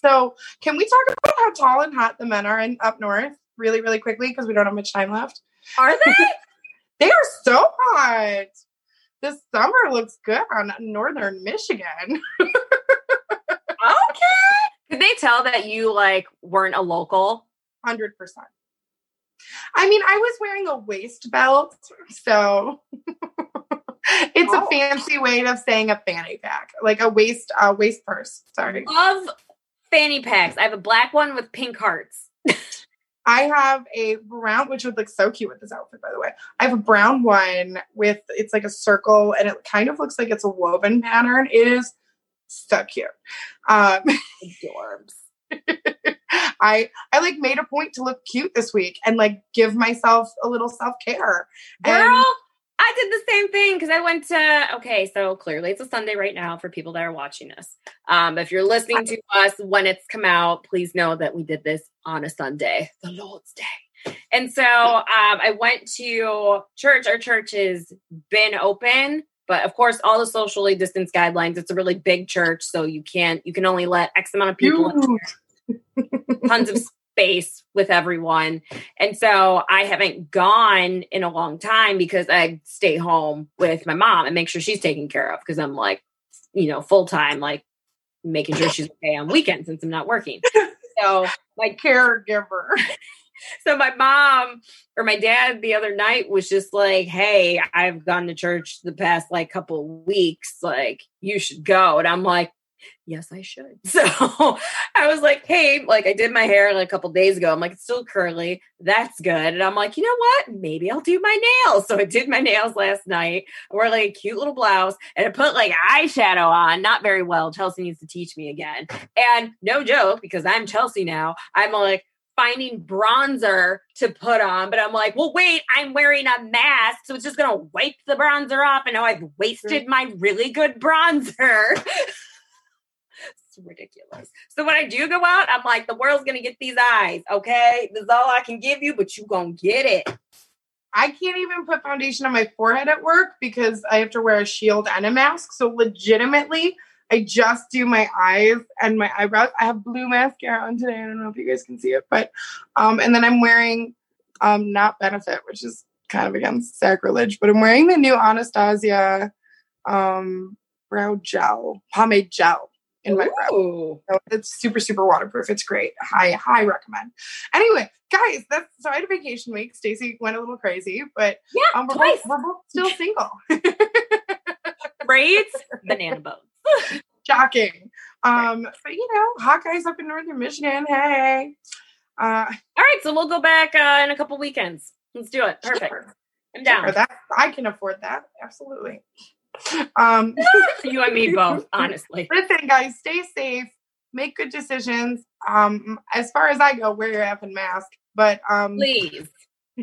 so can we talk about how tall and hot the men are in up north really, really quickly because we don't have much time left? Are they? [LAUGHS] They are so hot. This summer looks good on northern Michigan. Could they tell that you like weren't a local? Hundred percent. I mean, I was wearing a waist belt, so [LAUGHS] it's Oh. a fancy way of saying a fanny pack, like a waist uh, waist purse. Sorry, Love fanny packs. I have a black one with pink hearts. [LAUGHS] I have a brown, which would look so cute with this outfit, by the way. I have a brown one with it's like a circle, and it kind of looks like it's a woven pattern. It is so cute. Um, Adorbs. [LAUGHS] I I like made a point to look cute this week and like give myself a little self care. Girl, I did the same thing because I went to okay, so clearly it's a Sunday right now for people that are watching us. Um, if you're listening to us when it's come out, please know that we did this on a Sunday, the Lord's Day. And so um, I went to church. Our church has been open But of course, all the socially distance guidelines. It's a really big church, so you can't. You can only let X amount of people. in [LAUGHS] tons of space with everyone. And so I haven't gone in a long time because I stay home with my mom and make sure she's taken care of because I'm like, you know, full time, like making sure she's okay on weekends since I'm not working. [LAUGHS] So my Caregiver. [LAUGHS] so my mom or my dad the other night was just like, "Hey, I've gone to church the past like couple weeks. Like, you should go." And I'm like, "Yes, I should." [LAUGHS] So I was like, "Hey, like I did my hair like a couple days ago. I'm like, it's still curly. That's good." And I'm like, "You know what? Maybe I'll do my nails." So I did my nails last night. I wore like a cute little blouse and I put like eyeshadow on. Not very well. Chelsea needs to teach me again. And no joke, because I'm Chelsea now. I'm like finding bronzer to put on, but I'm like, well, wait, I'm wearing a mask, so it's just gonna wipe the bronzer off, and now I've mm-hmm. wasted my really good bronzer. [LAUGHS] it's ridiculous. So when I do go out, I'm like, the world's gonna get these eyes, okay? This is all I can give you, but you gonna get it. I can't even put foundation on my forehead at work because I have to wear a shield and a mask. So legitimately, I just do my eyes and my eyebrows. I have blue mascara on today. I don't know if you guys can see it, but um, and then I'm wearing um not benefit, which is kind of against sacrilege, but I'm wearing the new Anastasia um brow gel, pomade gel in my brow. Ooh. So it's super, super waterproof. It's great. High, high recommend. Anyway, guys, that's so I had a vacation week. Stacy went a little crazy, but Yeah, um, we're, twice. both, we're both still single. [LAUGHS] Braids, banana boats. Shocking. Um, but you know, hot guys up in northern Michigan. Hey. Uh All right, so we'll go back uh, in a couple weekends. Let's do it. Perfect. sure, I'm down. sure, that I can afford that. Absolutely. Um [LAUGHS] you and me [LAUGHS] both, honestly. listen, guys, stay safe, make good decisions. Um, as far as I go, wear your effing mask. But um Please.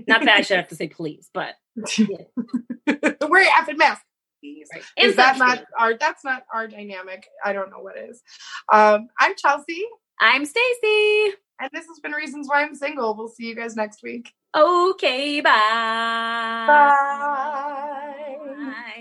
Not that I should have to say please, but [LAUGHS] wear your effing mask. Right. Is that not our? That's not our dynamic. I don't know what is. Um, I'm Chelsea. I'm Stacy. And this has been Reasons Why I'm Single. We'll see you guys next week. Okay. Bye. Bye. bye.